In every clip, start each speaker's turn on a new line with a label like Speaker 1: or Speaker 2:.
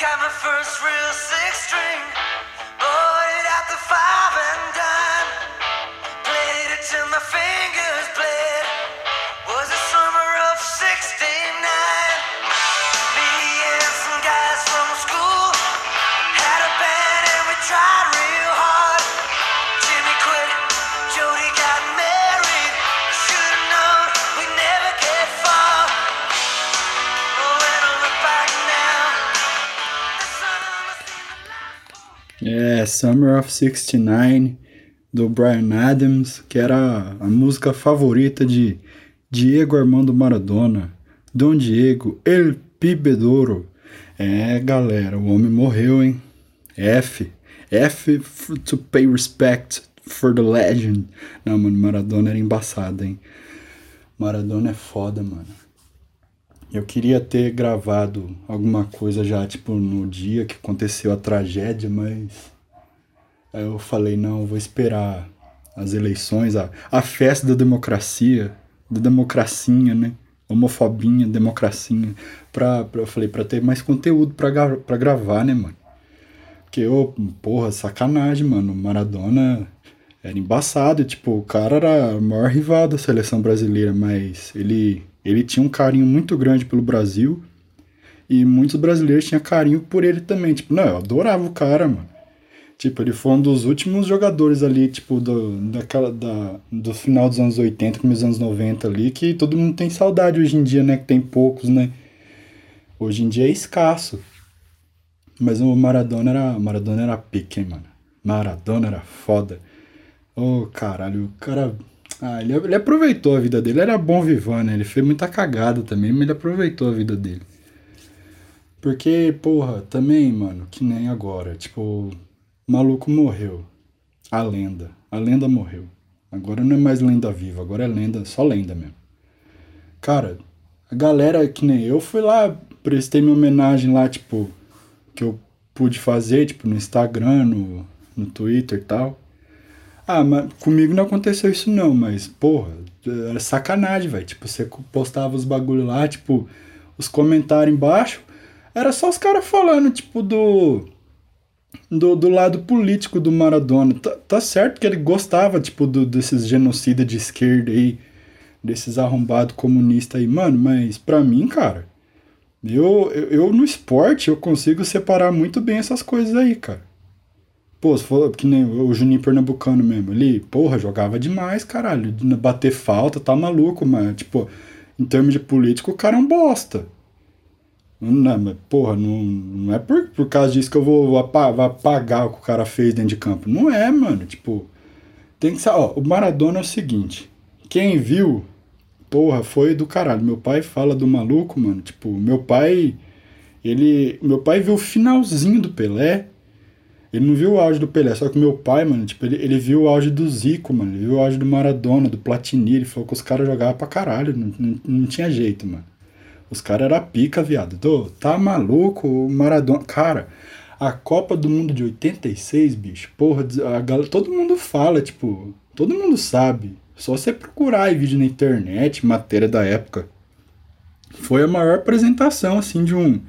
Speaker 1: Got my first real six string. Bought it at the five and dime. Played it till my fingers
Speaker 2: É, Summer of 69, do Brian Adams, que era a música favorita de Diego Armando Maradona, Dom Diego, El Pibedoro. É, galera, o homem morreu, hein? F. F to pay respect for the legend. Não, mano, Maradona era embaçado, hein? Maradona é foda, mano. Eu queria ter gravado alguma coisa já, tipo, no dia que aconteceu a tragédia, mas. Aí eu falei, não, vou esperar as eleições, a, a festa da democracia, da democracinha, né? Homofobinha, democracinha. Pra, pra, eu falei, pra ter mais conteúdo pra, pra gravar, né, mano? Porque, ô, porra, sacanagem, mano. Maradona era embaçado. Tipo, o cara era o maior rival da seleção brasileira, mas ele, ele tinha um carinho muito grande pelo Brasil. E muitos brasileiros tinham carinho por ele também. Tipo, não, eu adorava o cara, mano. Tipo, ele foi um dos últimos jogadores ali, tipo, do, daquela, da, do final dos anos 80, começo dos anos 90 ali, que todo mundo tem saudade hoje em dia, né? Que tem poucos, né? Hoje em dia é escasso. Mas o Maradona era, Maradona era pique, hein, mano. Maradona era foda. Ô, caralho, o cara. Ah, ele, ele aproveitou a vida dele. Ele era bom vivant, né? Ele fez muita cagada também, mas ele aproveitou a vida dele. Porque, porra, também, mano, que nem agora. Tipo, o maluco morreu. A lenda. A lenda morreu. Agora não é mais lenda viva, agora é lenda, só lenda mesmo. Cara, a galera que nem eu fui lá, prestei minha homenagem lá, tipo, que eu pude fazer, tipo, no Instagram, no, no Twitter e tal. Ah, mas comigo não aconteceu isso não, mas, porra, era sacanagem, velho. Tipo, você postava os bagulho lá, tipo, os comentários embaixo, era só os caras falando, tipo, do, do. Do lado político do Maradona. Tá, tá certo que ele gostava, tipo, do, desses genocidas de esquerda aí, desses arrombados comunistas aí, mano, mas pra mim, cara, eu, eu, eu no esporte eu consigo separar muito bem essas coisas aí, cara. Pô, se for que nem o Juninho Pernambucano mesmo, ele, porra, jogava demais, caralho. Bater falta, tá maluco, mas, tipo, em termos de político, o cara é um bosta. Não, mas, porra, não, não é por, por causa disso que eu vou, vou apagar o que o cara fez dentro de campo. Não é, mano. Tipo, tem que ser. Ó, o Maradona é o seguinte: quem viu, porra, foi do caralho. Meu pai fala do maluco, mano. Tipo, meu pai. Ele. Meu pai viu o finalzinho do Pelé. Ele não viu o auge do Pelé, só que meu pai, mano, tipo, ele, ele viu o auge do Zico, mano. Ele viu o auge do Maradona, do Platini. Ele falou que os caras jogavam pra caralho. Não, não, não tinha jeito, mano. Os caras eram pica, viado. Tô, tá maluco? O Maradona. Cara, a Copa do Mundo de 86, bicho, porra, a galera, todo mundo fala, tipo, todo mundo sabe. Só você procurar aí vídeo na internet, matéria da época. Foi a maior apresentação, assim, de um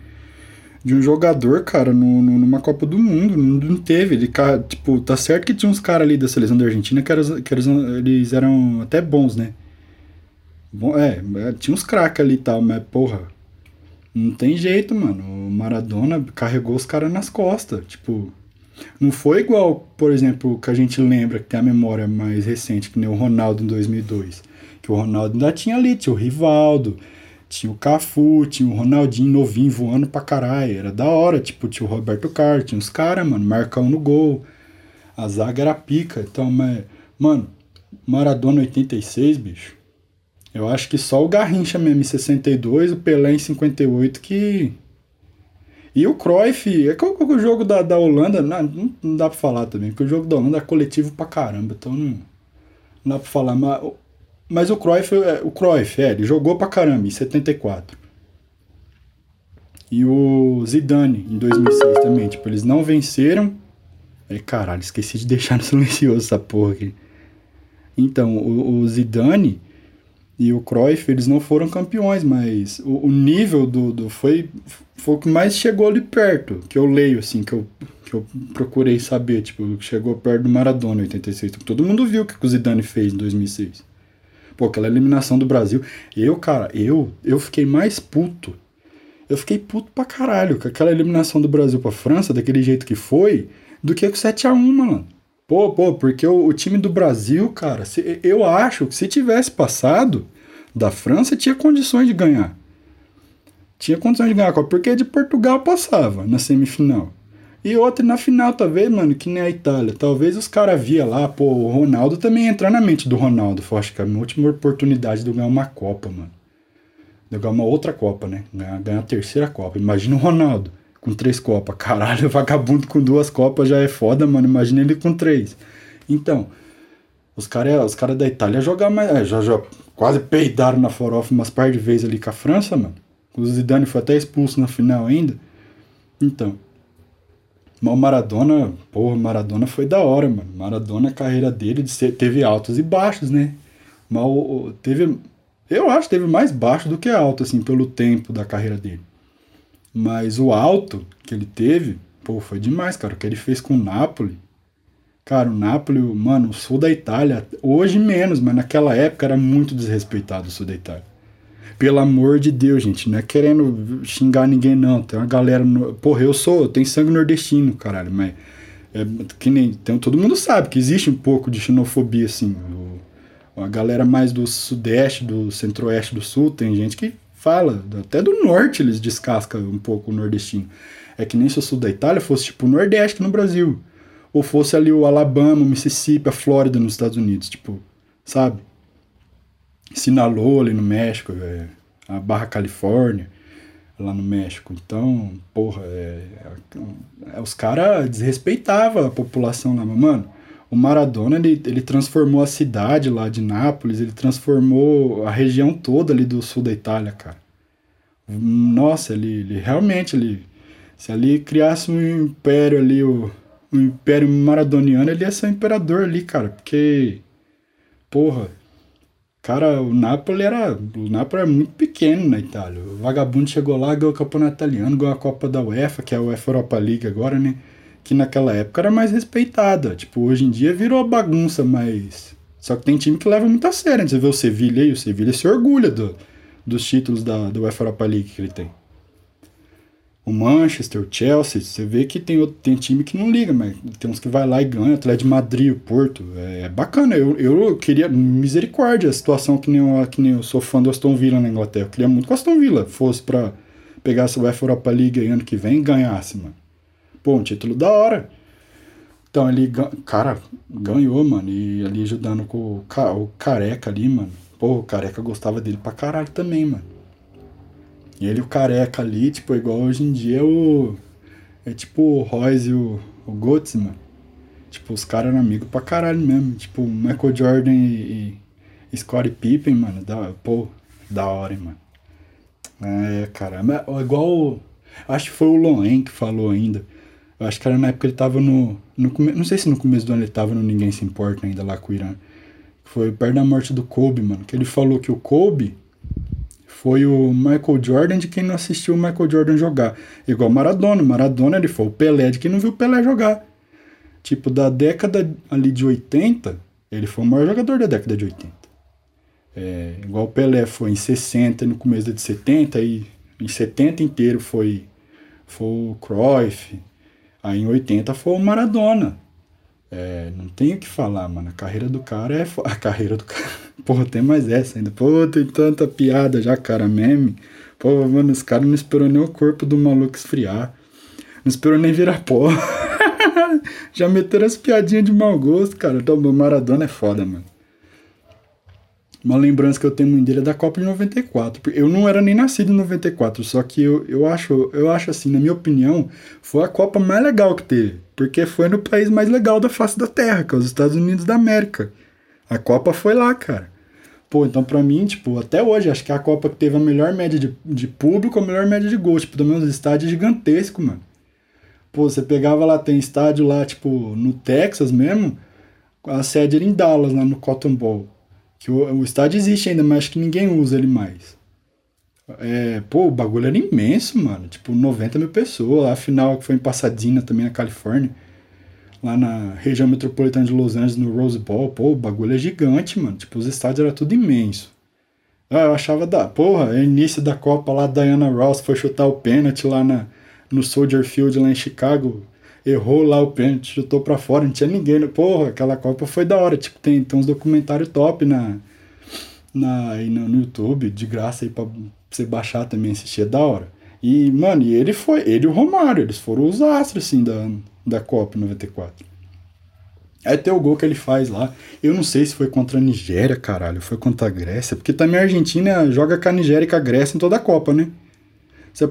Speaker 2: de um jogador, cara, no, no- numa Copa do Mundo. Não, teve. Ele, tipo, tá certo que tinha uns caras ali da seleção da Argentina que, eram, que eles, eles eram até bons, né? Bom, é, tinha uns craques ali e tal, mas, porra, não tem jeito, mano. O Maradona carregou os caras nas costas. Tipo, não foi igual, por exemplo, que a gente lembra, que tem a memória mais recente, que nem o Ronaldo em 2002. Que o Ronaldo ainda tinha ali, tinha o Rivaldo, tinha o Cafu, tinha o Ronaldinho novinho voando pra caralho. Era da hora, tipo, tinha o Roberto Carlos, tinha os caras, mano, Marcão no gol. A zaga era pica. Então, mas, mano, Maradona 86, bicho. Eu acho que só o Garrincha mesmo em 62, o Pelé em 58 que. E o Cruyff, é que é o jogo da, da Holanda? Não, não- dá pra falar também, porque o jogo da Holanda é coletivo pra caramba, então não, não dá pra falar. Mas, mas o Cruyff, é, o Cruyff, é, ele jogou pra caramba em 74. E o Zidane em 2006 também, tipo, eles não venceram. Aí, caralho, esqueci de deixar no silencioso essa porra aqui. Então, o, o Zidane, e o Cruyff, eles não foram campeões, mas o, o nível do, do foi, foi o que mais chegou ali perto, que eu leio, assim, que eu, que eu procurei saber, tipo, chegou perto do Maradona em 86. Todo mundo viu o que o Zidane fez em 2006. Pô, aquela eliminação do Brasil. Eu, cara, eu, eu fiquei mais puto. Eu fiquei puto pra caralho com aquela eliminação do Brasil pra França, daquele jeito que foi, do que com 7x1, mano. Pô, pô, porque o, o, time do Brasil, cara, se, eu acho que se tivesse passado da França, tinha condições de ganhar. Tinha condições de ganhar a Copa, porque de Portugal passava na semifinal. E outra na final, talvez, mano, que nem a Itália. Talvez os caras via lá, pô, o Ronaldo também entrar na mente do Ronaldo. Foi, acho que é a minha última oportunidade de ganhar uma Copa, mano. De ganhar uma outra Copa, né? Ganhar, ganhar a terceira Copa. Imagina o Ronaldo com três Copas. Caralho, vagabundo com duas Copas já é foda, mano. Imagina ele com três. Então, os caras os cara da Itália jogar mais. É, já, já quase peidaram na farofa umas par de vezes ali com a França, mano. O Zidane foi até expulso na final ainda. Então. Mas o Maradona, porra, Maradona foi da hora, mano. Maradona, a carreira dele teve altos e baixos, né? Mas teve. Eu acho que teve mais baixo do que alto, assim, pelo tempo da carreira dele. Mas o alto que ele teve, pô, foi demais, cara. O que ele fez com o Napoli. Cara, o Napoli, mano, o sul da Itália, hoje menos, mas naquela época era muito desrespeitado o sul da Itália. Pelo amor de Deus, gente, não é querendo xingar ninguém, não. Tem uma galera. No... Porra, eu sou, eu tenho sangue nordestino, caralho, mas. É, que nem. Então, todo mundo sabe que existe um pouco de xenofobia, assim. O, a galera mais do sudeste, do centro-oeste do sul, tem gente que fala. Até do norte eles descascam um pouco o nordestino. É que nem se o sul da Itália fosse tipo o nordeste no Brasil. Ou fosse ali o Alabama, o Mississippi, a Flórida nos Estados Unidos. Tipo, sabe? Sinaloa ali no México, é, a Barra Califórnia lá no México. Então, porra, é, é, os caras desrespeitavam a população lá. Mano, o Maradona, ele, ele transformou a cidade lá de Nápoles, ele transformou a região toda ali do sul da Itália, cara. Nossa, ele, ele realmente, ele, se ali criasse um império ali, o, um império maradoniano, ele ia ser um imperador ali, cara, porque, porra, Cara, o Napoli era. O Napoli era muito pequeno na Itália. O vagabundo chegou lá, ganhou o campeonato italiano, ganhou a Copa da UEFA, que é a UEFA Europa League agora, né? Que naquela época era mais respeitada. Tipo, hoje em dia virou bagunça, mas. Só que tem time que leva muito a sério. Você vê o Sevilha aí, o Sevilha se orgulha do, dos títulos da, da UEFA Europa League que ele tem o Manchester, o Chelsea, você vê que tem, tem time que não liga, mas tem uns que vai lá e ganha, Atlético de Madrid, o Porto, é, é, bacana, eu, eu queria, misericórdia, a situação que nem, eu, que nem eu sou fã do Aston Villa na Inglaterra, eu queria muito que o Aston Villa fosse pra pegar essa UEFA Europa League ano que vem e ganhasse, mano. Pô, um título da hora. Então ele, cara, ganhou, mano, e ali ajudando com o, o Careca ali, mano. Pô, o Careca gostava dele pra caralho também, mano. E ele, o careca ali, tipo, igual hoje em dia o. É tipo o Royce e o, o Götze, mano. Tipo, os caras eram amigos pra caralho mesmo. Tipo, Michael Jordan e, e Scottie Pippen, mano. Da, pô, da hora, hein, mano. É, caramba. Igual. Acho que foi o Loen que falou ainda. Eu acho que era na época que ele tava no. no não sei se no começo do ano ele tava no Ninguém Se Importa ainda lá com o Irã. Foi perto da morte do Kobe, mano. Que ele falou que o Kobe foi o Michael Jordan de quem não assistiu o Michael Jordan jogar. Igual Maradona. Maradona ele foi o Pelé de quem não viu o Pelé jogar. Tipo, da década ali de 80, ele foi o maior jogador da década de 80. É, igual o Pelé foi em 60, no começo de 70, e em 70 inteiro foi, foi o Cruyff. Aí em 80 foi o Maradona. É, não tenho o que falar, mano. A carreira do cara é. A carreira do cara. Porra, tem mais essa ainda. Pô, tem tanta piada já, cara, meme. Pô, mano, os caras não esperou nem o corpo do maluco esfriar. Não esperou nem virar pó. já meteram as piadinhas de mau gosto, cara. Então, o Maradona é foda, mano. Uma lembrança que eu tenho muito dele é da Copa de 94. Eu não era nem nascido em 94, só que eu, eu, acho, eu acho assim, na minha opinião, foi a Copa mais legal que teve. Porque foi no país mais legal da face da Terra, que é os Estados Unidos da América. A Copa foi lá, cara. Pô, então pra mim, tipo, até hoje, acho que é a Copa que teve a melhor média de, de público, a melhor média de gols. Tipo, também os estádios gigantescos, mano. Pô, você pegava lá, tem estádio lá, tipo, no Texas mesmo, a sede era em Dallas, lá no Cotton Bowl Que o, o estádio existe ainda, mas acho que ninguém usa ele mais. É, pô, o bagulho era imenso, mano. Tipo, 90 mil pessoas. A final que foi em Pasadena, também na Califórnia. Lá na região metropolitana de Los Angeles, no Rose Bowl. Pô, o bagulho é gigante, mano. Tipo, os estádios era tudo imenso. Ah, eu achava da. Porra, início da Copa lá, Diana Ross foi chutar o pênalti lá na, no Soldier Field, lá em Chicago. Errou lá o pênalti, chutou pra fora, não tinha ninguém. Porra, aquela Copa foi da hora. Tipo, tem, tem uns documentários top na, na, aí no, no YouTube, de graça aí pra você baixar também, assistir, é da hora. E, mano, e ele foi, ele e o Romário, eles foram os astros, assim, da, da Copa 94. Aí tem o gol que ele faz lá. Eu não sei se foi contra a Nigéria, caralho. Foi contra a Grécia. Porque também a Argentina joga com a Nigéria e com a Grécia em toda a Copa, né?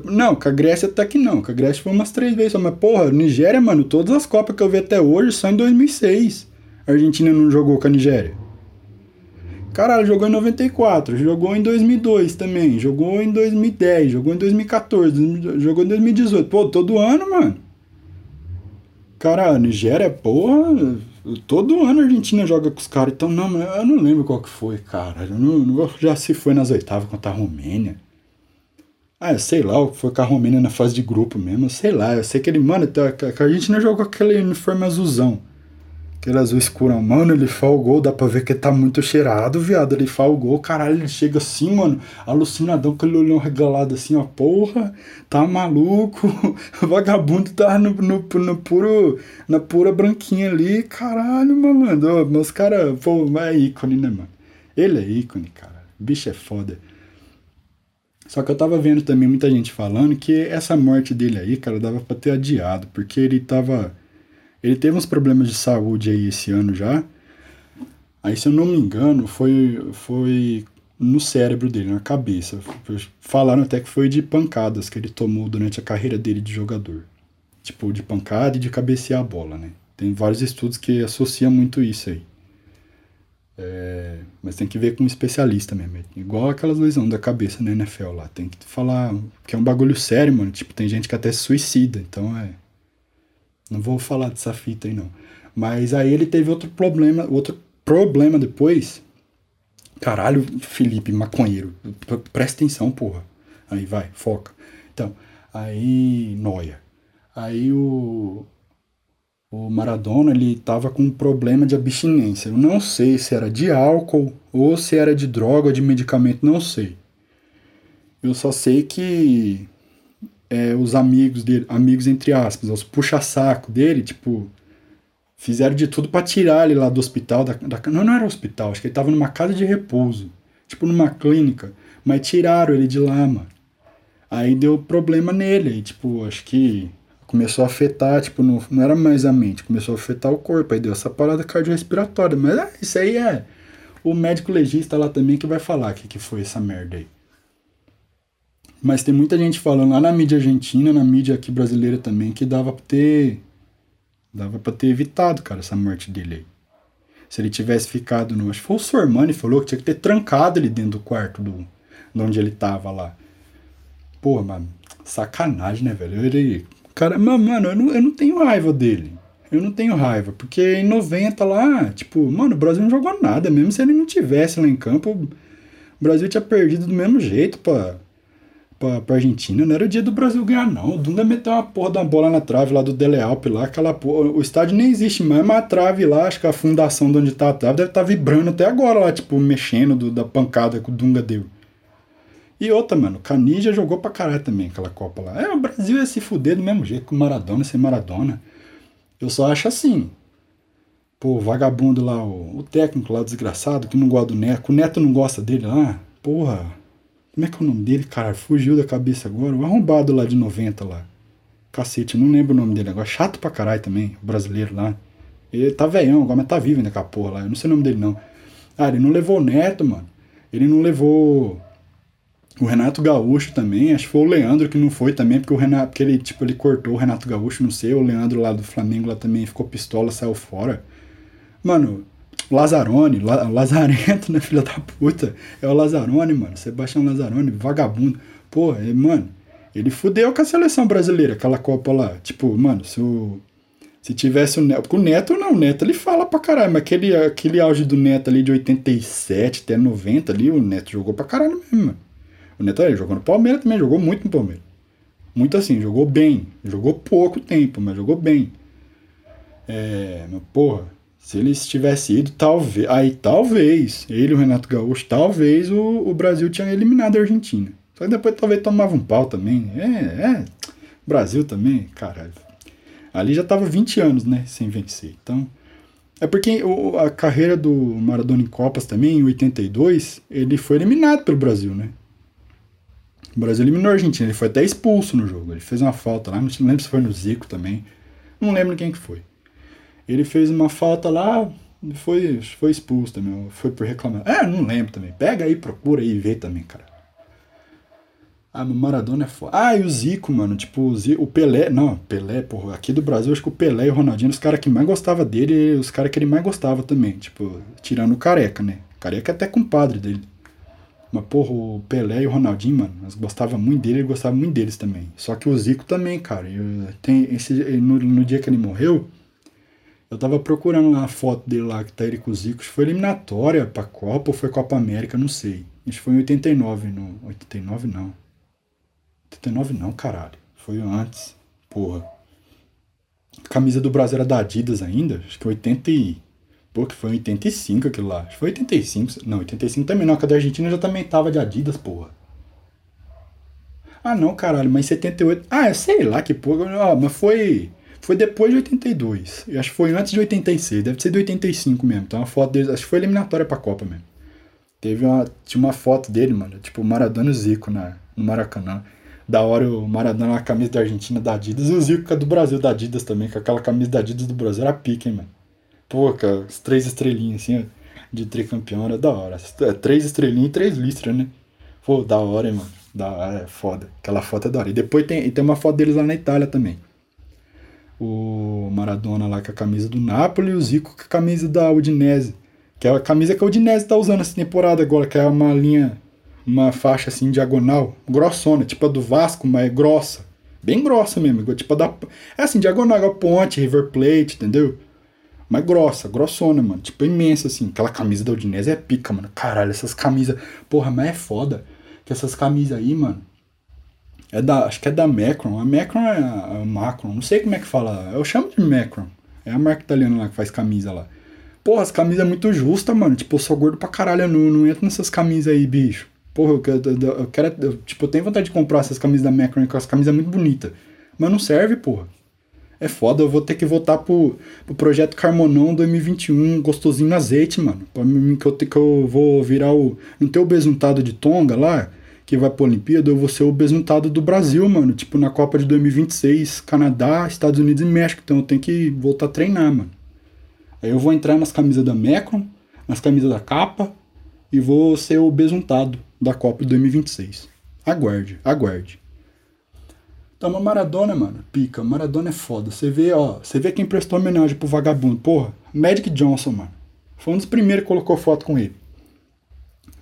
Speaker 2: Não, com a Grécia até que não. Com a Grécia foi umas três vezes só. Mas, porra, Nigéria, mano, todas as Copas que eu vi até hoje só em 2006. A Argentina não jogou com a Nigéria. Caralho, jogou em 94, jogou em 2002 também, jogou em 2010, jogou em 2014, jogou em 2018. Pô, todo ano, mano. Cara, a Nigéria, porra, todo ano a Argentina joga com os caras. Então, não, eu não lembro qual que foi, cara. Eu não, já se foi nas oitavas contra a Romênia. Ah, sei lá, foi com a Romênia na fase de grupo mesmo, sei lá. Eu sei que ele, mano, tá, que a Argentina jogou aquele uniforme azulzão. Aquele azul escuro, mano, ele falgou, dá pra ver que ele tá muito cheirado, viado. Ele falgou, caralho, ele chega assim, mano, alucinadão, com aquele olhão regalado assim, ó, porra, tá maluco. Vagabundo tá no, no, no, puro, na pura branquinha ali, caralho, malandro. Meus caras, pô, é ícone, né, mano? Ele é ícone, cara. Bicho é foda. Só que eu tava vendo também muita gente falando que essa morte dele aí, cara, dava pra ter adiado, porque ele tava ele teve uns problemas de saúde aí esse ano já. Aí, se eu não me engano, foi, foi no cérebro dele, na cabeça. Falaram até que foi de pancadas que ele tomou durante a carreira dele de jogador. Tipo, de pancada e de cabecear a bola, né? Tem vários estudos que associam muito isso aí. É, mas tem que ver com um especialista mesmo. Igual aquelas lesões da cabeça na NFL lá. Tem que falar que é um bagulho sério, mano. Tipo, tem gente que até se suicida. Então é. Não vou falar dessa fita aí não. Mas aí ele teve outro problema, outro problema depois. Caralho, Felipe, maconheiro. Presta atenção, porra. Aí vai, foca. Então, aí noia. Aí o o Maradona ele tava com um problema de abstinência. Eu não sei se era de álcool ou se era de droga de medicamento, não sei. Eu só sei que é, os amigos dele, amigos entre aspas, os puxa-saco dele, tipo, fizeram de tudo para tirar ele lá do hospital. Da, da, não, não era hospital, acho que ele tava numa casa de repouso, tipo numa clínica, mas tiraram ele de lá, mano. Aí deu problema nele, aí, tipo, acho que começou a afetar, tipo, não, não era mais a mente, começou a afetar o corpo, aí deu essa parada cardiorrespiratória. Mas é, isso aí é o médico legista lá também que vai falar que, que foi essa merda aí. Mas tem muita gente falando lá na mídia argentina, na mídia aqui brasileira também, que dava pra ter. Dava pra ter evitado, cara, essa morte dele aí. Se ele tivesse ficado no. Acho que foi o Sormani falou que tinha que ter trancado ele dentro do quarto do, de onde ele tava lá. Pô, mano, sacanagem, né, velho? Ele. Cara, mano, eu não, eu não tenho raiva dele. Eu não tenho raiva. Porque em 90 lá, tipo, mano, o Brasil não jogou nada. Mesmo se ele não tivesse lá em campo, o Brasil tinha perdido do mesmo jeito, pô pra, pra Argentina, não era o dia do Brasil ganhar, não. O Dunga meteu uma porra da bola na trave lá do Dele Alpe, lá, aquela porra. O estádio nem existe mais, mas a trave lá, acho que a fundação de onde tá a trave deve estar tá vibrando até agora lá, tipo, mexendo do, da pancada que o Dunga deu. E outra, mano, o Canija jogou pra caralho também aquela Copa lá. É, o Brasil ia se fuder do mesmo jeito, com Maradona, sem Maradona. Eu só acho assim. Pô, o vagabundo lá, o, o técnico lá, desgraçado, que não gosta do Neto. O Neto não gosta dele lá. Porra, como é que é o nome dele, cara? Fugiu da cabeça agora. O arrombado lá de 90 lá. Cacete, não lembro o nome dele agora. Chato pra caralho também, o brasileiro lá. Ele tá velhão agora, mas tá vivo ainda com a porra lá. Eu não sei o nome dele não. Ah, ele não levou o Neto, mano. Ele não levou o Renato Gaúcho também. Acho que foi o Leandro que não foi também, porque o Renato, porque ele, tipo, ele cortou o Renato Gaúcho, não sei. O Leandro lá do Flamengo lá também ficou pistola, saiu fora. Mano, Lazarone, La, Lazarento, né, filha da puta? É o Lazarone, mano. Sebastião Lazarone, vagabundo. Pô, é, mano, ele fudeu com a seleção brasileira, aquela Copa lá. Tipo, mano, se o. Se tivesse o Neto. Porque o Neto não, o Neto ele fala pra caralho, mas aquele, aquele auge do Neto ali de 87 até 90 ali, o Neto jogou pra caralho mesmo, mano. O Neto ele jogou no Palmeiras também, jogou muito no Palmeiras. Muito assim, jogou bem. Jogou pouco tempo, mas jogou bem. É, porra, se ele tivesse ido, talvez. Aí talvez, ele e o Renato Gaúcho, talvez o, o Brasil tinha eliminado a Argentina. Só que depois talvez tomava um pau também. É, é. Brasil também, caralho. Ali já tava 20 anos, né, sem vencer. Então. É porque a carreira do Maradona em Copas também, em 82, ele foi eliminado pelo Brasil, né? O Brasil eliminou a Argentina, ele foi até expulso no jogo. Ele fez uma falta lá, não lembro se foi no Zico também. Não lembro quem que foi. Ele fez uma falta lá, foi, foi expulso também, foi por reclamar. É, não lembro também. Pega aí, procura aí e vê também, cara. Ah, o Maradona é foda. Ah, e o Zico, mano. Tipo, o, Zico, o Pelé. Não, Pelé, porra. Aqui do Brasil, acho que o Pelé e o Ronaldinho, os caras que mais gostava dele, os caras que ele mais gostava também. Tipo, tirando o Careca, né? Careca é até compadre dele. Mas, porra, o Pelé e o Ronaldinho, mano, nós gostava muito dele, ele gostava muito deles também. Só que o Zico também, cara. Eu, tem esse, no, no dia que ele morreu, eu tava procurando lá a foto dele lá, que tá ele com o Zico. Foi eliminatória pra Copa ou foi Copa América, não sei. Que foi em 89, no... 89 não. 89 não, caralho. Foi antes. Porra. A camisa do Brasil era da Adidas ainda. Acho que 80 e... Pô, que foi em 85 aquilo lá. Acho que foi 85. Não, 85 também não. A da Argentina já também tava de Adidas, porra. Ah, não, caralho. Mas 78... Ah, sei lá que porra. Ah, mas foi... Foi depois de 82. Eu acho que foi antes de 86. Deve ser de 85 mesmo. Então a foto deles. Acho que foi eliminatória pra Copa mesmo. Teve uma. Tinha uma foto dele, mano. Tipo, Maradona e Zico na, no Maracanã. Da hora o Maradona na camisa da Argentina da Adidas. E o Zico é do Brasil da Adidas também. Com aquela camisa da Adidas do Brasil era pique, hein, mano. Pô, cara, as três estrelinhas assim, ó, de tricampeão era da hora. É, três estrelinhas e três listras, né? Pô, da hora, hein, mano. Da hora, é foda. Aquela foto é da hora. E depois tem, e tem uma foto deles lá na Itália também o Maradona lá com a camisa do Napoli e o Zico com a camisa da Udinese. Que é a camisa que a Udinese tá usando essa temporada agora, que é uma linha, uma faixa assim diagonal, grossona, tipo a do Vasco, mas é grossa. Bem grossa mesmo, tipo a da. É assim, diagonal, igual Ponte, River Plate, entendeu? Mas grossa, grossona, mano. Tipo, imensa, assim. Aquela camisa da Udinese é pica, mano. Caralho, essas camisas. Porra, mas é foda. Que essas camisas aí, mano. É da, acho que é da Macron. A Macron é a, a Macron, não sei como é que fala. Eu chamo de Macron. É a marca italiana lá que faz camisa lá. Porra, as camisas é muito justa, mano. Tipo, eu sou gordo pra caralho, eu não, não entro nessas camisas aí, bicho. Porra, eu, eu, quero. Eu, tipo, eu tenho vontade de comprar essas camisas da Macron, com as camisas muito bonitas. Mas não serve, porra. É foda, eu vou ter que voltar pro, pro projeto Carmonão 2021, gostosinho azeite, mano. Pra mim que eu, que eu vou virar o. Não ter o besuntado de tonga lá? que vai pra Olimpíada, eu vou ser o besuntado do Brasil, mano. Tipo, na Copa de 2026, Canadá, Estados Unidos e México. Então eu tenho que voltar a treinar, mano. Aí eu vou entrar nas camisas da Mecron, nas camisas da capa, e vou ser o besuntado da Copa de 2026. Aguarde, aguarde. Então, uma Maradona, mano, pica. Maradona é foda. Você vê, ó, você vê quem prestou homenagem pro vagabundo. Porra, Magic Johnson, mano. Foi um dos primeiros que colocou foto com ele.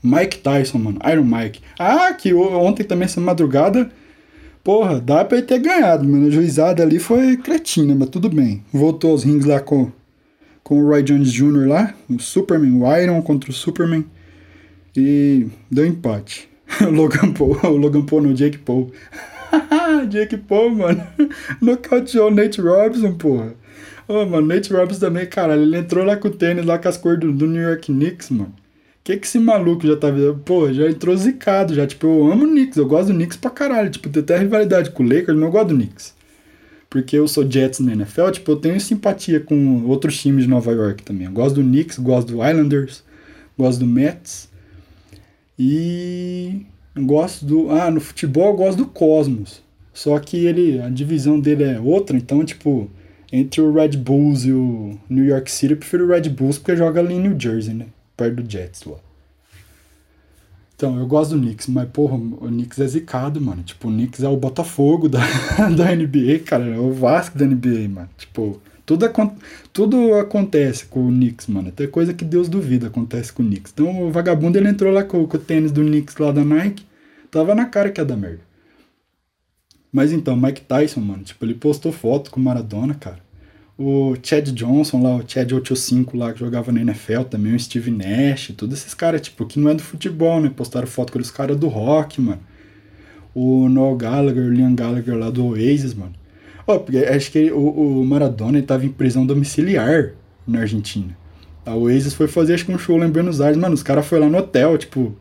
Speaker 2: Mike Tyson, mano. Iron Mike. Ah, que ontem também, essa madrugada. Porra, dá pra ele ter ganhado, mano. A juizada ali foi cretina, mas tudo bem. Voltou aos rings lá com, com o Roy Jones Jr. lá. O Superman, o Iron contra o Superman. E deu empate. O Logan Paul, o Logan Paul no Jake Paul. Jake Paul, mano. Nocauteou o Nate Robinson, porra. Ô, oh, mano, Nate Robinson também, caralho. Ele entrou lá com o tênis, lá com as cores do, do New York Knicks, mano que que esse maluco já tá vendo? Pô, já entrou zicado, já. Tipo, eu amo o Knicks, eu gosto do Knicks pra caralho. Tipo, tem até rivalidade com o Lakers, mas eu gosto do Knicks. Porque eu sou Jets na NFL, tipo, eu tenho simpatia com outros times de Nova York também. Eu gosto do Knicks, gosto do Islanders, gosto do Mets. E gosto do. Ah, no futebol eu gosto do Cosmos. Só que ele. A divisão dele é outra, então, tipo, entre o Red Bulls e o New York City, eu prefiro o Red Bulls porque joga ali em New Jersey, né? perto do Jets lá. Então, eu gosto do Knicks, mas, porra, o Knicks é zicado, mano. Tipo, o Knicks é o Botafogo da, da NBA, cara. É o Vasco da NBA, mano. Tipo, tudo, tudo acontece com o Knicks, mano. Até coisa que Deus duvida acontece com o Knicks. Então, o vagabundo, ele entrou lá com, com o tênis do Knicks lá da Nike. Tava na cara que é da merda. Mas então, Mike Tyson, mano, tipo, ele postou foto com o Maradona, cara. o Chad Johnson lá, o Chad 85 lá, que jogava na NFL também, o Steve Nash, todos esses caras, tipo, que não é do futebol, né? Postaram foto com os caras do rock, mano. O Noel Gallagher, o Liam Gallagher lá do Oasis, mano. Ó, porque acho que o, o Maradona ele tava em prisão domiciliar na Argentina. A Oasis foi fazer, acho que um show lá em Buenos Aires, mano, os caras foram lá no hotel, tipo,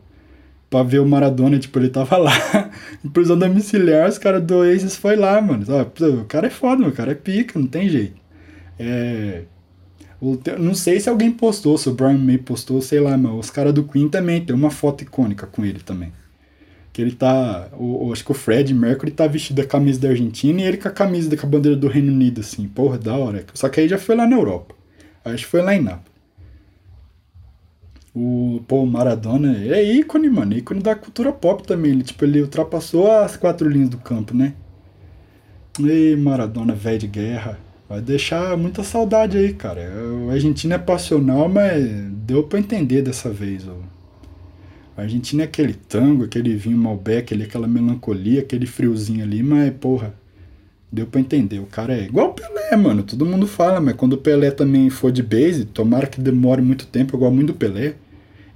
Speaker 2: pra ver o Maradona, tipo, ele tava lá, em prisão domiciliar, os caras do Oasis foi lá, mano. O cara é foda, o cara é pica, não tem jeito. É. O, não sei se alguém postou, se o Brian May postou, sei lá, mas os caras do Queen também tem uma foto icônica com ele também. Que ele tá. O, acho que o Fred Mercury tá vestido a camisa da Argentina e ele com a camisa com a bandeira do Reino Unido, assim. Porra, da hora. Só que aí já foi lá na Europa. Acho que foi lá em Nápoles. O Paul Maradona é ícone, mano. ícone da cultura pop também. Ele, tipo, ele ultrapassou as quatro linhas do campo, né? Ei, Maradona, velho de guerra. Vai deixar muita saudade aí, cara. O Argentina é passional, mas deu pra entender dessa vez. Ó. A Argentina é aquele tango, aquele vinho Malbec, ali, aquela melancolia, aquele friozinho ali, mas, porra, deu pra entender. O cara é igual o Pelé, mano. Todo mundo fala, mas quando o Pelé também for de base, tomara que demore muito tempo, gosto muito do Pelé.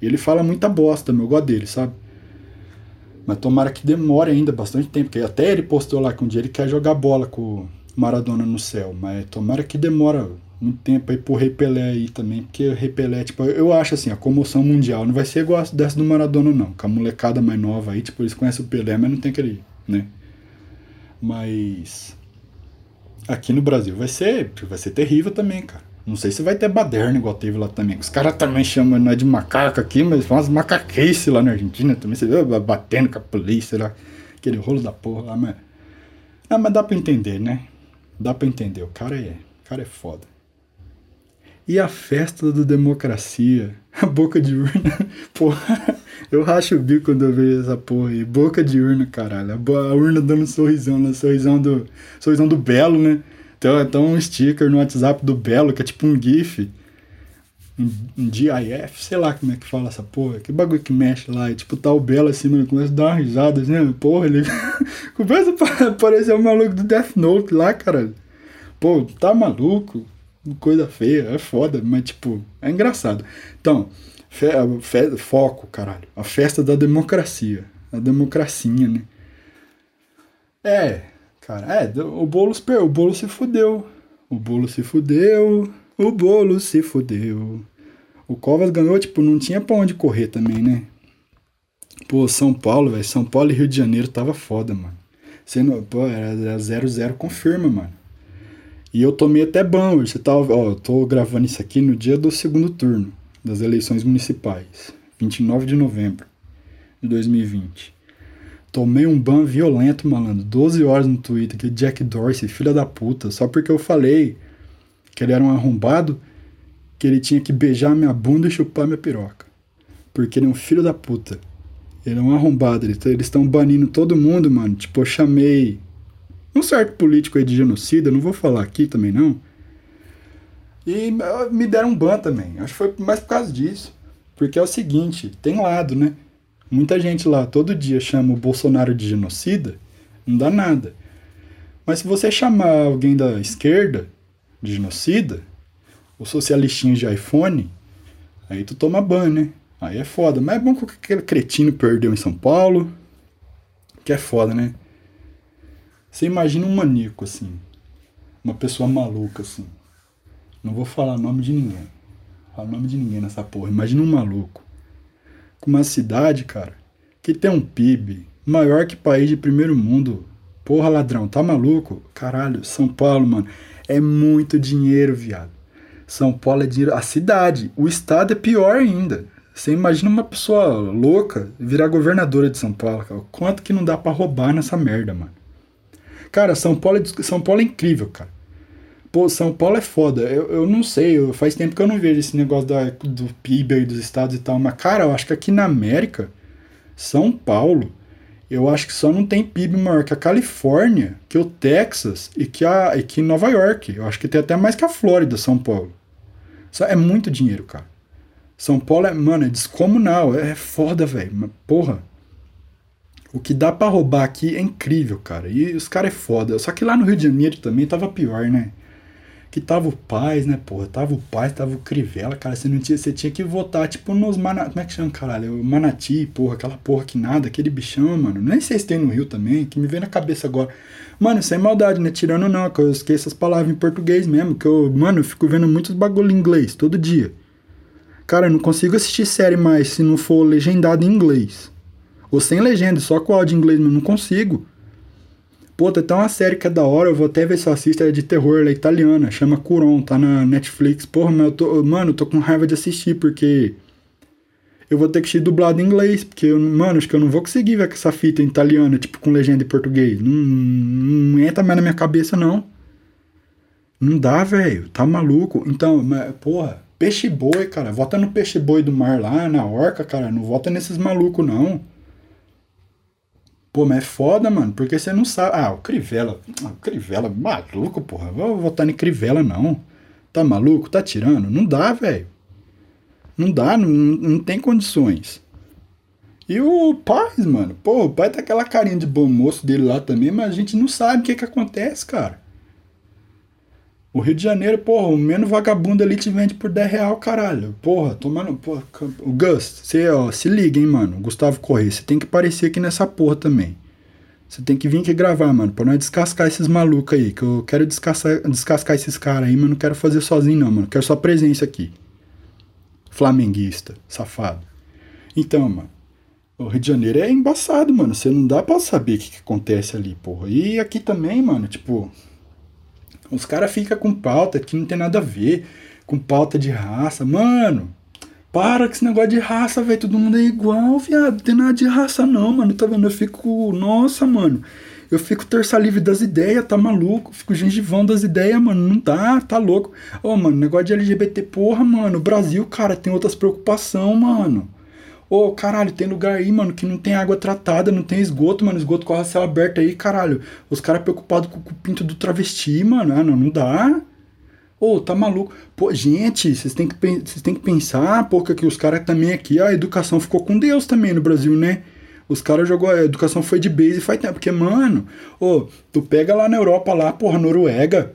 Speaker 2: E ele fala muita bosta, meu, eu gosto dele, sabe? Mas tomara que demore ainda bastante tempo, porque até ele postou lá que um dia ele quer jogar bola com Maradona no céu, mas tomara que demora muito tempo aí pro Rei Pelé aí também, porque o Rei Pelé, tipo, eu acho assim, a comoção mundial não vai ser igual dessa do Maradona não, com a molecada mais nova aí, tipo, eles conhecem o Pelé, mas não tem aquele, né? Mas aqui no Brasil vai ser, vai ser terrível também, cara. Não sei se vai ter baderna igual teve lá também. Os caras também chamam não é de macaco aqui, mas faz macaquice lá na Argentina também. Você vê batendo com a polícia lá. Aquele rolo da porra lá, mas. Ah, mas dá pra entender, né? Dá pra entender, o cara é, o cara é foda. E a festa da democracia? A boca de urna. Porra, eu racho o bico quando eu vejo essa porra aí. Boca de urna, caralho. A urna dando um sorrisão, né? Sorrisão do, sorrisão do Belo, né? Então, então um sticker no WhatsApp do Belo, que é tipo um GIF. Um, um GIF, sei lá como é que fala essa porra. Que bagulho que mexe lá. E tipo, tá o Belo assim, mano, começa a dar uma risada, assim, porra, ele. começa a parecer o maluco do Death Note lá, cara. Pô, tá maluco? Coisa feia, é foda, mas tipo, é engraçado. Então, fe, fe, foco, caralho. A festa da democracia. A democracinha, né? É, cara, é, o bolo, o bolo se fudeu. O bolo se fudeu. O bolo se fudeu. O Covas ganhou, tipo, não tinha pra onde correr também, né? Pô, São Paulo, velho. São Paulo e Rio de Janeiro tava foda, mano. Sendo, pô, era 0-0 confirma, mano. E eu tomei até banho. Você tá, ó, eu tô gravando isso aqui no dia do segundo turno das eleições municipais, 29 de novembro de 2020. Tomei um ban violento, malandro. 12 horas no Twitter, que Jack Dorsey, filha da puta, só porque eu falei que ele era um arrombado, que ele tinha que beijar minha bunda e chupar minha piroca. Porque ele é um filho da puta. Ele é um arrombado. Eles estão banindo todo mundo, mano. Tipo, eu chamei um certo político aí de genocida, não vou falar aqui também não. E me deram um ban também. Acho que foi mais por causa disso. Porque é o seguinte, tem lado, né? Muita gente lá todo dia chama o Bolsonaro de genocida, não dá nada. Mas se você chamar alguém da esquerda de genocida, o socialistinho de iPhone, aí tu toma ban, né? Aí é foda. Mas é bom que aquele cretino perdeu em São Paulo, que é foda, né? Você imagina um maníaco assim. Uma pessoa maluca assim. Não vou falar nome de ninguém. Falar nome de ninguém nessa porra. Imagina um maluco. Com uma cidade, cara, que tem um PIB maior que país de primeiro mundo. Porra, ladrão, tá maluco? Caralho, São Paulo, mano. É muito dinheiro, viado. São Paulo é dinheiro. A cidade. O estado é pior ainda. Você imagina uma pessoa louca virar governadora de São Paulo, cara. Quanto que não dá para roubar nessa merda, mano? Cara, São Paulo é, São Paulo é incrível, cara. Pô, São Paulo é foda. Eu, eu não sei, eu, faz tempo que eu não vejo esse negócio da, do PIB dos estados e tal. Mas, cara, eu acho que aqui na América, São Paulo, eu acho que só não tem PIB maior que a Califórnia, que o Texas e que, a, e que Nova York. Eu acho que tem até mais que a Flórida, São Paulo. Só é muito dinheiro, cara. São Paulo é, mano, é descomunal. É foda, velho. Porra. O que dá para roubar aqui é incrível, cara. E os caras é foda. Só que lá no Rio de Janeiro também tava pior, né? Que tava o Paz, né, porra? Tava o Paz, tava o Crivella, cara. Você não tinha, você tinha que votar, tipo, nos Mana, como é que chama, caralho? Manati, porra, aquela porra que nada, aquele bichão, mano. Nem sei se tem no Rio também, que me vem na cabeça agora. Mano, sem maldade, né? Tirando não, que eu esqueço as palavras em português mesmo, que eu, mano, eu fico vendo muitos bagulho em inglês todo dia. Cara, eu não consigo assistir série mais se não for legendado em inglês. Ou sem legenda, só com áudio em inglês, mas não consigo. Pô, até uma série que é da hora, eu vou até ver se eu assisto, é de terror, ela é italiana, chama Curon, tá na Netflix. Porra, mas eu tô, mano, eu tô com raiva de assistir, porque eu vou ter que assistir dublado em inglês, porque, eu, mano, acho que eu não vou conseguir ver essa fita em italiana, tipo, com legenda em português. Não, não entra mais na minha cabeça, não. Não dá, velho, tá maluco. Então, mas, porra, peixe boi, cara, vota no peixe boi do mar lá, na orca, cara, não vota nesses malucos, não. Pô, mas é foda, mano, porque você não sabe. Ah, o Crivella. O Crivella, maluco, porra. Vou votar em Crivella, não. Tá maluco? Tá tirando? Não dá, velho. Não dá, não, não tem condições. E o Paz, mano. Pô, o pai tá aquela carinha de bom moço dele lá também, mas a gente não sabe o que que acontece, cara. O Rio de Janeiro, porra, o menos vagabundo ali te vende por 10 real, caralho. Porra, tomando. Porra, o Gus, você, ó, se liga, hein, mano. Gustavo Correia, você tem que aparecer aqui nessa porra também. Você tem que vir aqui gravar, mano, pra nós descascar esses malucos aí. Que eu quero descascar, descascar esses caras aí, mas não quero fazer sozinho, não, mano. Quero sua presença aqui. Flamenguista, safado. Então, mano. O Rio de Janeiro é embaçado, mano. Você não dá pra saber o que, que acontece ali, porra. E aqui também, mano, tipo. Os caras ficam com pauta que não tem nada a ver, com pauta de raça. Mano, para com esse negócio de raça, velho. Todo mundo é igual, viado. Não tem nada de raça, não, mano. Tá vendo? Eu fico. Nossa, mano. Eu fico terça livre das ideias, tá maluco? Fico gengivão das ideias, mano. Não dá, tá louco. Ô, oh, mano, negócio de LGBT, porra, mano. O Brasil, cara, tem outras preocupações, mano. Ô, oh, caralho, tem lugar aí, mano, que não tem água tratada, não tem esgoto, mano. Esgoto com a céu aberto aí, caralho. Os caras preocupados com o pinto do travesti, mano. Ah, não, não dá. Ô, oh, tá maluco. Pô, gente, vocês têm que, vocês têm que pensar, pô, que os caras também aqui, a educação ficou com Deus também no Brasil, né? Os caras jogou, a educação foi de base faz tempo. Porque, mano, ô, oh, tu pega lá na Europa, lá, porra, Noruega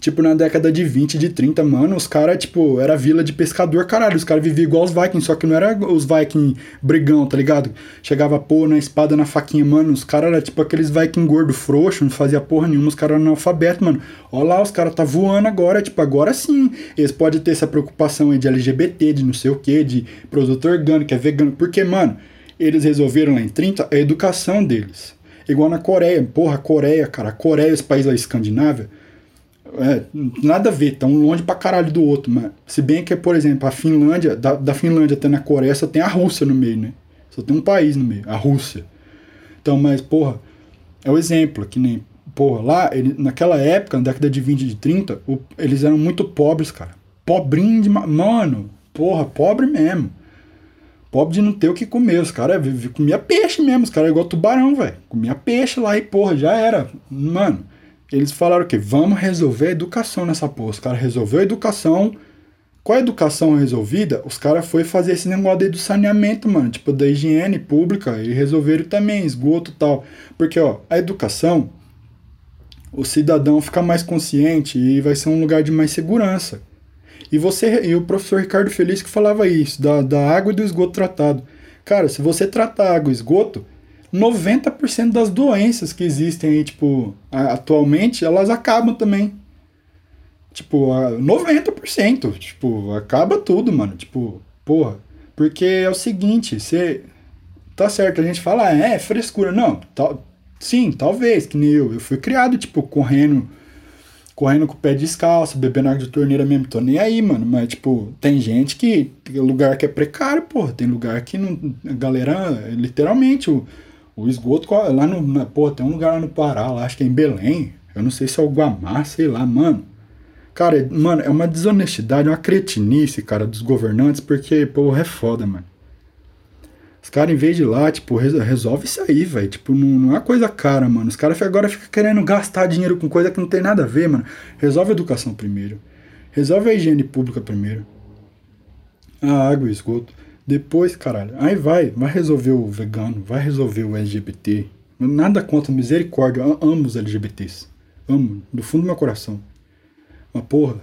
Speaker 2: Tipo, na década de 20, de 30, mano, os caras, tipo, era vila de pescador, caralho. Os caras viviam igual os vikings, só que não era os vikings brigão, tá ligado? Chegava pô na espada, na faquinha, mano. Os caras eram tipo aqueles vikings gordo frouxo, não fazia porra nenhuma, os caras eram analfabetos, mano. Olha lá, os caras tá voando agora, tipo, agora sim. Eles podem ter essa preocupação aí de LGBT, de não sei o que, de produto orgânico, é vegano. Porque, mano, eles resolveram lá em 30 a educação deles. Igual na Coreia, porra, Coreia, cara, Coreia, os países da Escandinávia é, nada a ver, tão longe pra caralho do outro, mas se bem que, por exemplo, a Finlândia, da, da Finlândia até na Coreia, só tem a Rússia no meio, né? Só tem um país no meio, a Rússia. Então, mas, porra, é o exemplo, que nem, porra, lá, ele, naquela época, na década de 20 e de 30, o, eles eram muito pobres, cara. Pobrinho de. Mano, porra, pobre mesmo. Pobre de não ter o que comer. Os caras comia peixe mesmo, os caras é igual tubarão, velho. Comia peixe lá e, porra, já era. Mano, eles falaram que vamos resolver a educação nessa porra. Os caras resolveram a educação. Com a educação resolvida, os caras foi fazer esse negócio aí do saneamento, mano. Tipo, da higiene pública. E resolveram também, esgoto tal. Porque, ó, a educação, o cidadão fica mais consciente e vai ser um lugar de mais segurança. E você e o professor Ricardo Feliz que falava isso, da, da água e do esgoto tratado. Cara, se você tratar água e esgoto, 90% das doenças que existem aí, tipo, atualmente, elas acabam também. Tipo, 90%, tipo, acaba tudo, mano. Tipo, porra. Porque é o seguinte, você. Tá certo, a gente fala, ah, é, frescura. Não, sim, talvez, que nem eu. Eu fui criado, tipo, correndo. Correndo com o pé descalço, bebendo água de torneira mesmo. Tô nem aí, mano. Mas, tipo, tem gente que. Tem lugar que é precário, porra. Tem lugar que não. A galera, literalmente, o o esgoto lá no. Pô, tem um lugar lá no Pará, lá, acho que é em Belém. Eu não sei se é o Guamá, sei lá, mano. Cara, mano, é uma desonestidade, uma cretinice, cara, dos governantes, porque, pô, é foda, mano. Os caras, em vez de ir lá, tipo, resolve isso aí, velho. Tipo, não, não é coisa cara, mano. Os caras agora ficam querendo gastar dinheiro com coisa que não tem nada a ver, mano. Resolve a educação primeiro. Resolve a higiene pública primeiro. A água e esgoto. Depois, caralho, aí vai, vai resolver o vegano, vai resolver o LGBT. Nada contra, misericórdia, amo os LGBTs. Amo, do fundo do meu coração. Mas porra,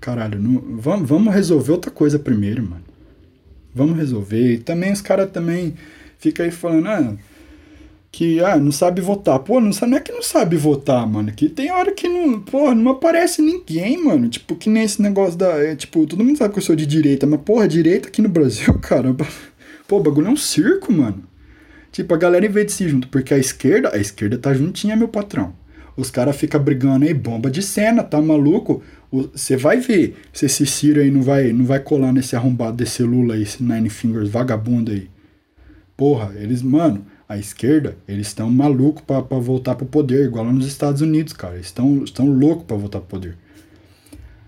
Speaker 2: caralho, não, vamos, vamos resolver outra coisa primeiro, mano. Vamos resolver. E também os caras também ficam aí falando, ah, que ah, não sabe votar. Pô, não, não é que não sabe votar, mano. Que tem hora que não, porra, não aparece ninguém, mano. Tipo, que nem esse negócio da. É, tipo, todo mundo sabe que eu sou de direita, mas, porra, direita aqui no Brasil, cara. Pô, o bagulho é um circo, mano. Tipo, a galera em vez de se junto, porque a esquerda, a esquerda tá juntinha, meu patrão. Os caras ficam brigando aí, bomba de cena, tá maluco? Você vai ver se esse Ciro aí não vai, não vai colar nesse arrombado desse Lula aí, esse Nine Fingers vagabundo aí. Porra, eles, mano, a esquerda, eles estão malucos para voltar pro poder, igual nos Estados Unidos, cara. Eles estão estão loucos para voltar pro poder.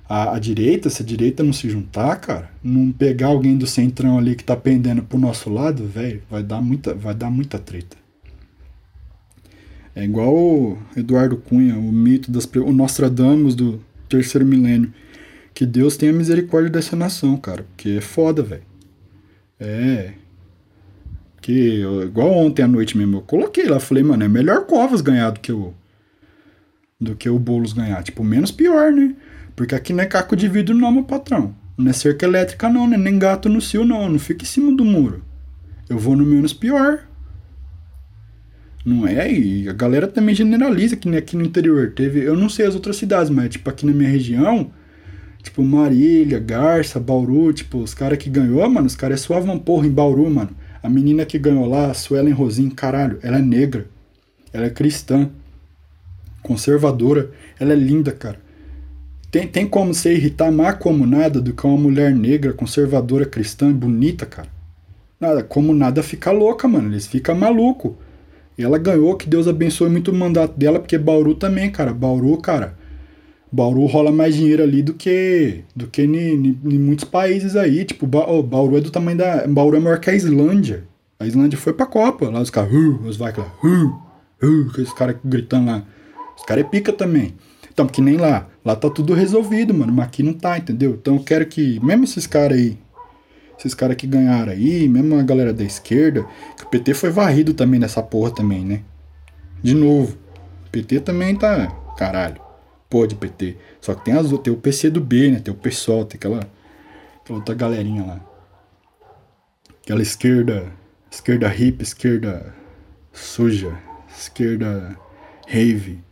Speaker 2: A, a, direita, se a direita não se juntar, cara, não pegar alguém do centrão ali que tá pendendo pro nosso lado, velho, vai dar muita, vai dar muita treta. É igual o Eduardo Cunha, o mito das o Nostradamus do terceiro milênio. Que Deus tenha misericórdia dessa nação, cara, porque é foda, velho. É, igual ontem à noite mesmo, eu coloquei lá, falei, mano, é melhor Covas ganhar do que o do que o Boulos ganhar. Tipo, menos pior, né? Porque aqui não é caco de vidro não, meu patrão. Não é cerca elétrica não, né? Nem gato no cio não, não fica em cima do muro. Eu vou no menos pior. Não é? E a galera também generaliza que nem aqui no interior. Teve, eu não sei as outras cidades, mas tipo aqui na minha região, tipo Marília, Garça, Bauru, tipo, os caras que ganhou, mano, os caras suavam porra em Bauru, mano. A menina que ganhou lá, a Suelen Rosin, caralho, ela é negra. Ela é cristã. Conservadora. Ela é linda, cara. Tem, tem como você irritar mais como nada do que uma mulher negra, conservadora, cristã, bonita, cara. Nada, como nada fica louca, mano. Eles ficam maluco. E ela ganhou, que Deus abençoe muito o mandato dela, porque Bauru também, cara. Bauru, cara, Bauru rola mais dinheiro ali do que do que em, muitos países aí. Tipo, ba oh, Bauru é do tamanho da. Bauru é maior que a Islândia. A Islândia foi pra Copa. Lá os caras, os vai lá, os caras gritando lá. Os caras é pica também. Então, porque nem lá. Lá tá tudo resolvido, mano. Mas aqui não tá, entendeu? Então eu quero que, mesmo esses caras aí, esses caras que ganharam aí, mesmo a galera da esquerda, que o PT foi varrido também nessa porra também, né? De novo. O PT também tá. Caralho pode PT. Só que tem, as, tem o PC do B, né? Tem o PSOL, tem aquela, aquela outra galerinha lá. Aquela esquerda, esquerda hip, esquerda suja, esquerda rave,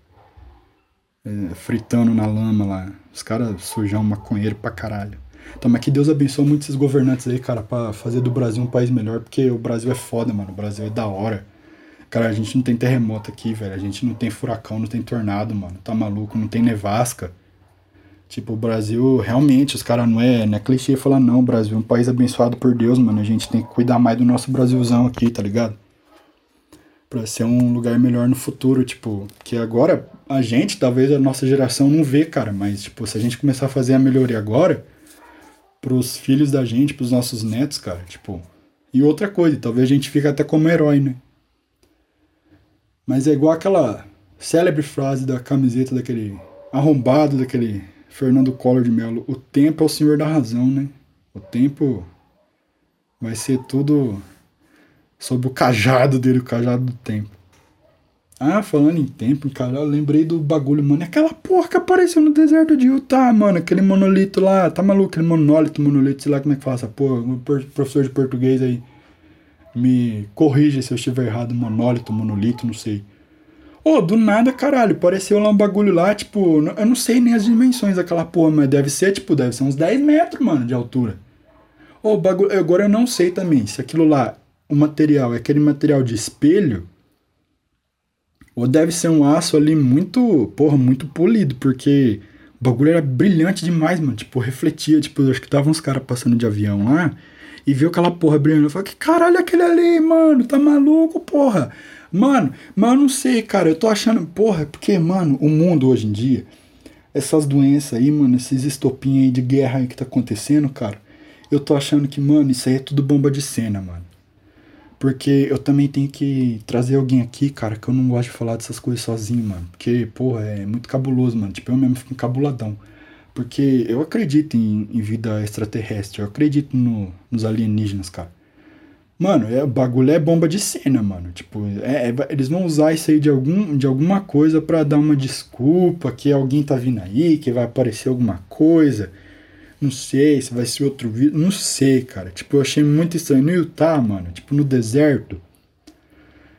Speaker 2: é, fritando na lama lá. Os caras sujam maconheiro pra caralho. Então, mas que Deus abençoe muito esses governantes aí, cara, pra fazer do Brasil um país melhor, porque o Brasil é foda, mano. O Brasil é da hora. Cara, a gente não tem terremoto aqui, velho. A gente não tem furacão, não tem tornado, mano. Tá maluco? Não tem nevasca. Tipo, o Brasil, realmente, os caras não é, não é clichê falar, não, o Brasil é um país abençoado por Deus, mano. A gente tem que cuidar mais do nosso Brasilzão aqui, tá ligado? Pra ser um lugar melhor no futuro, tipo, que agora a gente, talvez a nossa geração não vê, cara, mas, tipo, se a gente começar a fazer a melhoria agora, pros filhos da gente, pros nossos netos, cara, tipo. E outra coisa, talvez a gente fique até como herói, né? Mas é igual aquela célebre frase da camiseta daquele arrombado, daquele Fernando Collor de Mello: o tempo é o senhor da razão, né? O tempo vai ser tudo sob o cajado dele, o cajado do tempo. Ah, falando em tempo, cara, eu lembrei do bagulho, mano. Aquela porra que apareceu no deserto de Utah, mano. Aquele monolito lá, tá maluco? Aquele monólito, monolito, sei lá como é que fala essa porra. O professor de português aí me corrija se eu estiver errado, monólito, monolito, não sei. Ô, oh, do nada, caralho, pareceu lá um bagulho lá, tipo, eu não sei nem as dimensões daquela porra, mas deve ser, tipo, deve ser uns 10 metros, mano, de altura. Ô, oh, bagulho, agora eu não sei também se aquilo lá, o material é aquele material de espelho, ou deve ser um aço ali muito, porra, muito polido, porque o bagulho era brilhante demais, mano, tipo, refletia, tipo, acho que tava uns caras passando de avião lá, e viu aquela porra brilhando. Eu falei, que caralho é aquele ali, mano? Tá maluco, porra? Mano, mas eu não sei, cara. Eu tô achando, porra, porque, mano, o mundo hoje em dia, essas doenças aí, mano, esses estopinhos aí de guerra aí que tá acontecendo, cara. Eu tô achando que, mano, isso aí é tudo bomba de cena, mano. Porque eu também tenho que trazer alguém aqui, cara, que eu não gosto de falar dessas coisas sozinho, mano. Porque, porra, é muito cabuloso, mano. Tipo, eu mesmo fico encabuladão. Porque eu acredito em, em vida extraterrestre, eu acredito no, nos alienígenas, cara. Mano, é, o bagulho é bomba de cena, mano. Tipo, é, é- eles vão usar isso aí de, algum, de alguma coisa pra dar uma desculpa que alguém tá vindo aí, que vai aparecer alguma coisa. Não sei se vai ser outro vídeo. Não sei, cara. Tipo, eu achei muito estranho. No Utah, mano, tipo, no deserto.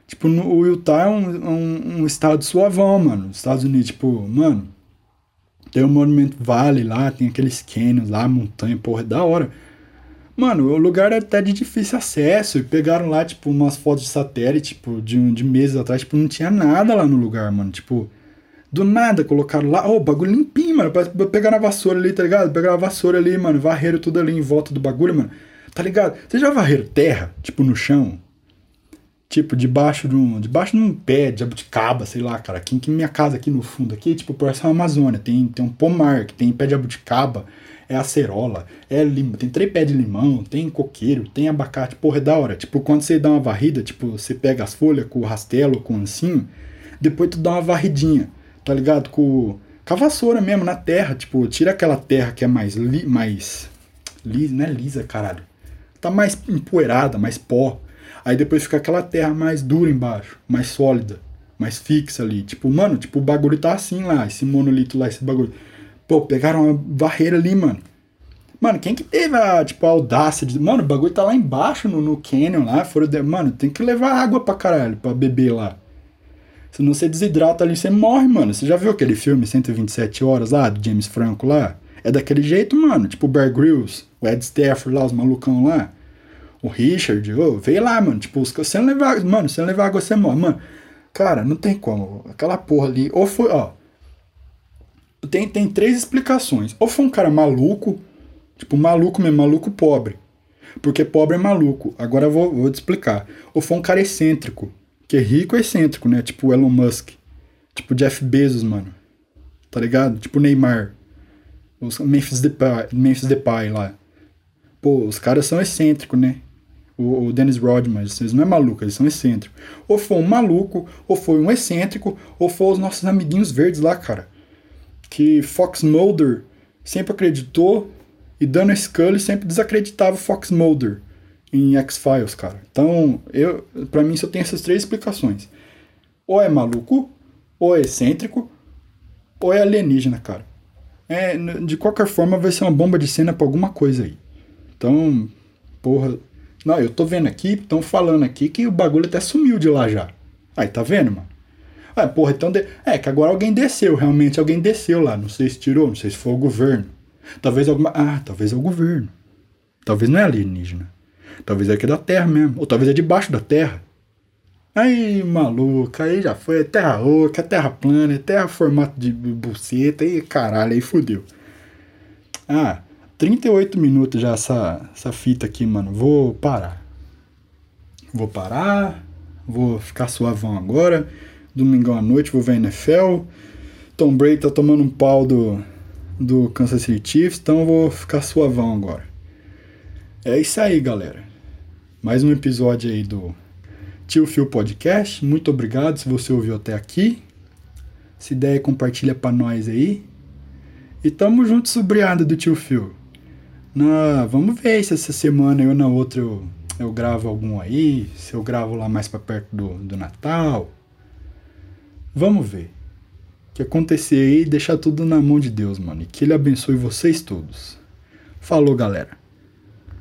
Speaker 2: Tipo, no, o Utah é um, um, um estado suavão, mano. Estados Unidos, tipo, mano. Tem o Monument Valley lá, tem aqueles canyons lá, montanha, porra, é da hora. Mano, o lugar é até de difícil acesso. E pegaram lá, tipo, umas fotos de satélite, tipo, de, de meses atrás, tipo, não tinha nada lá no lugar, mano. Tipo, do nada colocaram lá, ô, bagulho limpinho, mano. Pegaram a vassoura ali, tá ligado? Pegaram a vassoura ali, mano, varreram tudo ali em volta do bagulho, mano. Tá ligado? Você já varreram terra, tipo, no chão? Tipo, debaixo de um, debaixo de um pé de jabuticaba, sei lá, cara. Aqui, aqui minha casa, aqui no fundo, aqui, tipo, parece uma Amazônia. Tem, tem um pomar, que tem pé de jabuticaba, é acerola, é lima, tem três pés de limão, tem coqueiro, tem abacate. Porra, é da hora. Tipo, quando você dá uma varrida, tipo, você pega as folhas com o rastelo, com o ancinho, depois tu dá uma varridinha, tá ligado? Com, com a vassoura mesmo, na terra. Tipo, tira aquela terra que é mais, li, mais lisa, não é lisa, caralho. Tá mais empoeirada, mais pó. Aí depois fica aquela terra mais dura embaixo, mais sólida, mais fixa ali. Tipo, mano, tipo, o bagulho tá assim lá, esse monolito lá, esse bagulho. Pô, pegaram uma barreira ali, mano. Mano, quem que teve a, tipo, a audácia de. Mano, o bagulho tá lá embaixo no, no canyon lá. Foram de... Mano, tem que levar água pra caralho pra beber lá. Senão você desidrata ali, você morre, mano. Você já viu aquele filme 127 Horas lá, do James Franco lá? É daquele jeito, mano. Tipo o Bear Grylls, o Ed Stafford lá, os malucão lá. O Richard, ô, veio lá, mano. Tipo, os- você não levar. Mano, se não levar água, você morre. Mano, cara, não tem como. Aquela porra ali. Ou foi, ó. Tem, tem três explicações. Ou foi um cara maluco, tipo, maluco mesmo, maluco pobre. Porque pobre é maluco. Agora eu vou, vou te explicar. Ou foi um cara excêntrico. Que é rico é excêntrico, né? Tipo Elon Musk. Tipo Jeff Bezos, mano. Tá ligado? Tipo Neymar. Os Memphis Depay, Memphis Depay lá. Pô, os caras são excêntricos, né? O, o Dennis Rodman, eles não é maluco, eles são excêntricos. Ou foi um maluco, ou foi um excêntrico, ou foi os nossos amiguinhos verdes lá, cara. Que Fox Mulder sempre acreditou e Dana Scully sempre desacreditava Fox Mulder em X-Files, cara. Então, eu, para mim só tem essas três explicações. Ou é maluco, ou é excêntrico, ou é alienígena, cara. É, de qualquer forma vai ser uma bomba de cena pra alguma coisa aí. Então, porra. Não, eu tô vendo aqui, estão falando aqui que o bagulho até sumiu de lá já. Aí, tá vendo, mano? Ah, porra, então. de- É, que agora alguém desceu, realmente alguém desceu lá. Não sei se tirou, não sei se foi o governo. Talvez alguma. Ah, talvez é o governo. Talvez não é alienígena. Talvez é aqui da Terra mesmo. Ou talvez é debaixo da Terra. Aí, maluco, aí já foi. É terra oca, é terra plana, é terra formato de buceta. Aí, caralho, aí fudeu. Ah, 38 minutos já essa, essa fita aqui, mano. Vou parar. Vou parar. Vou ficar suavão agora. Domingão à noite vou ver a NFL. Tom Brady tá tomando um pau do, do Kansas City Chiefs, então vou ficar suavão agora. É isso aí, galera. Mais um episódio aí do Tio Phil Podcast. Muito obrigado se você ouviu até aqui. Se der, compartilha pra nós aí. E tamo junto, sobreado do Tio Phil. Na, vamos ver se essa semana eu na outra eu, eu gravo algum aí. Se eu gravo lá mais pra perto do, do Natal. Vamos ver. O que acontecer aí, deixar tudo na mão de Deus, mano. E que Ele abençoe vocês todos. Falou, galera.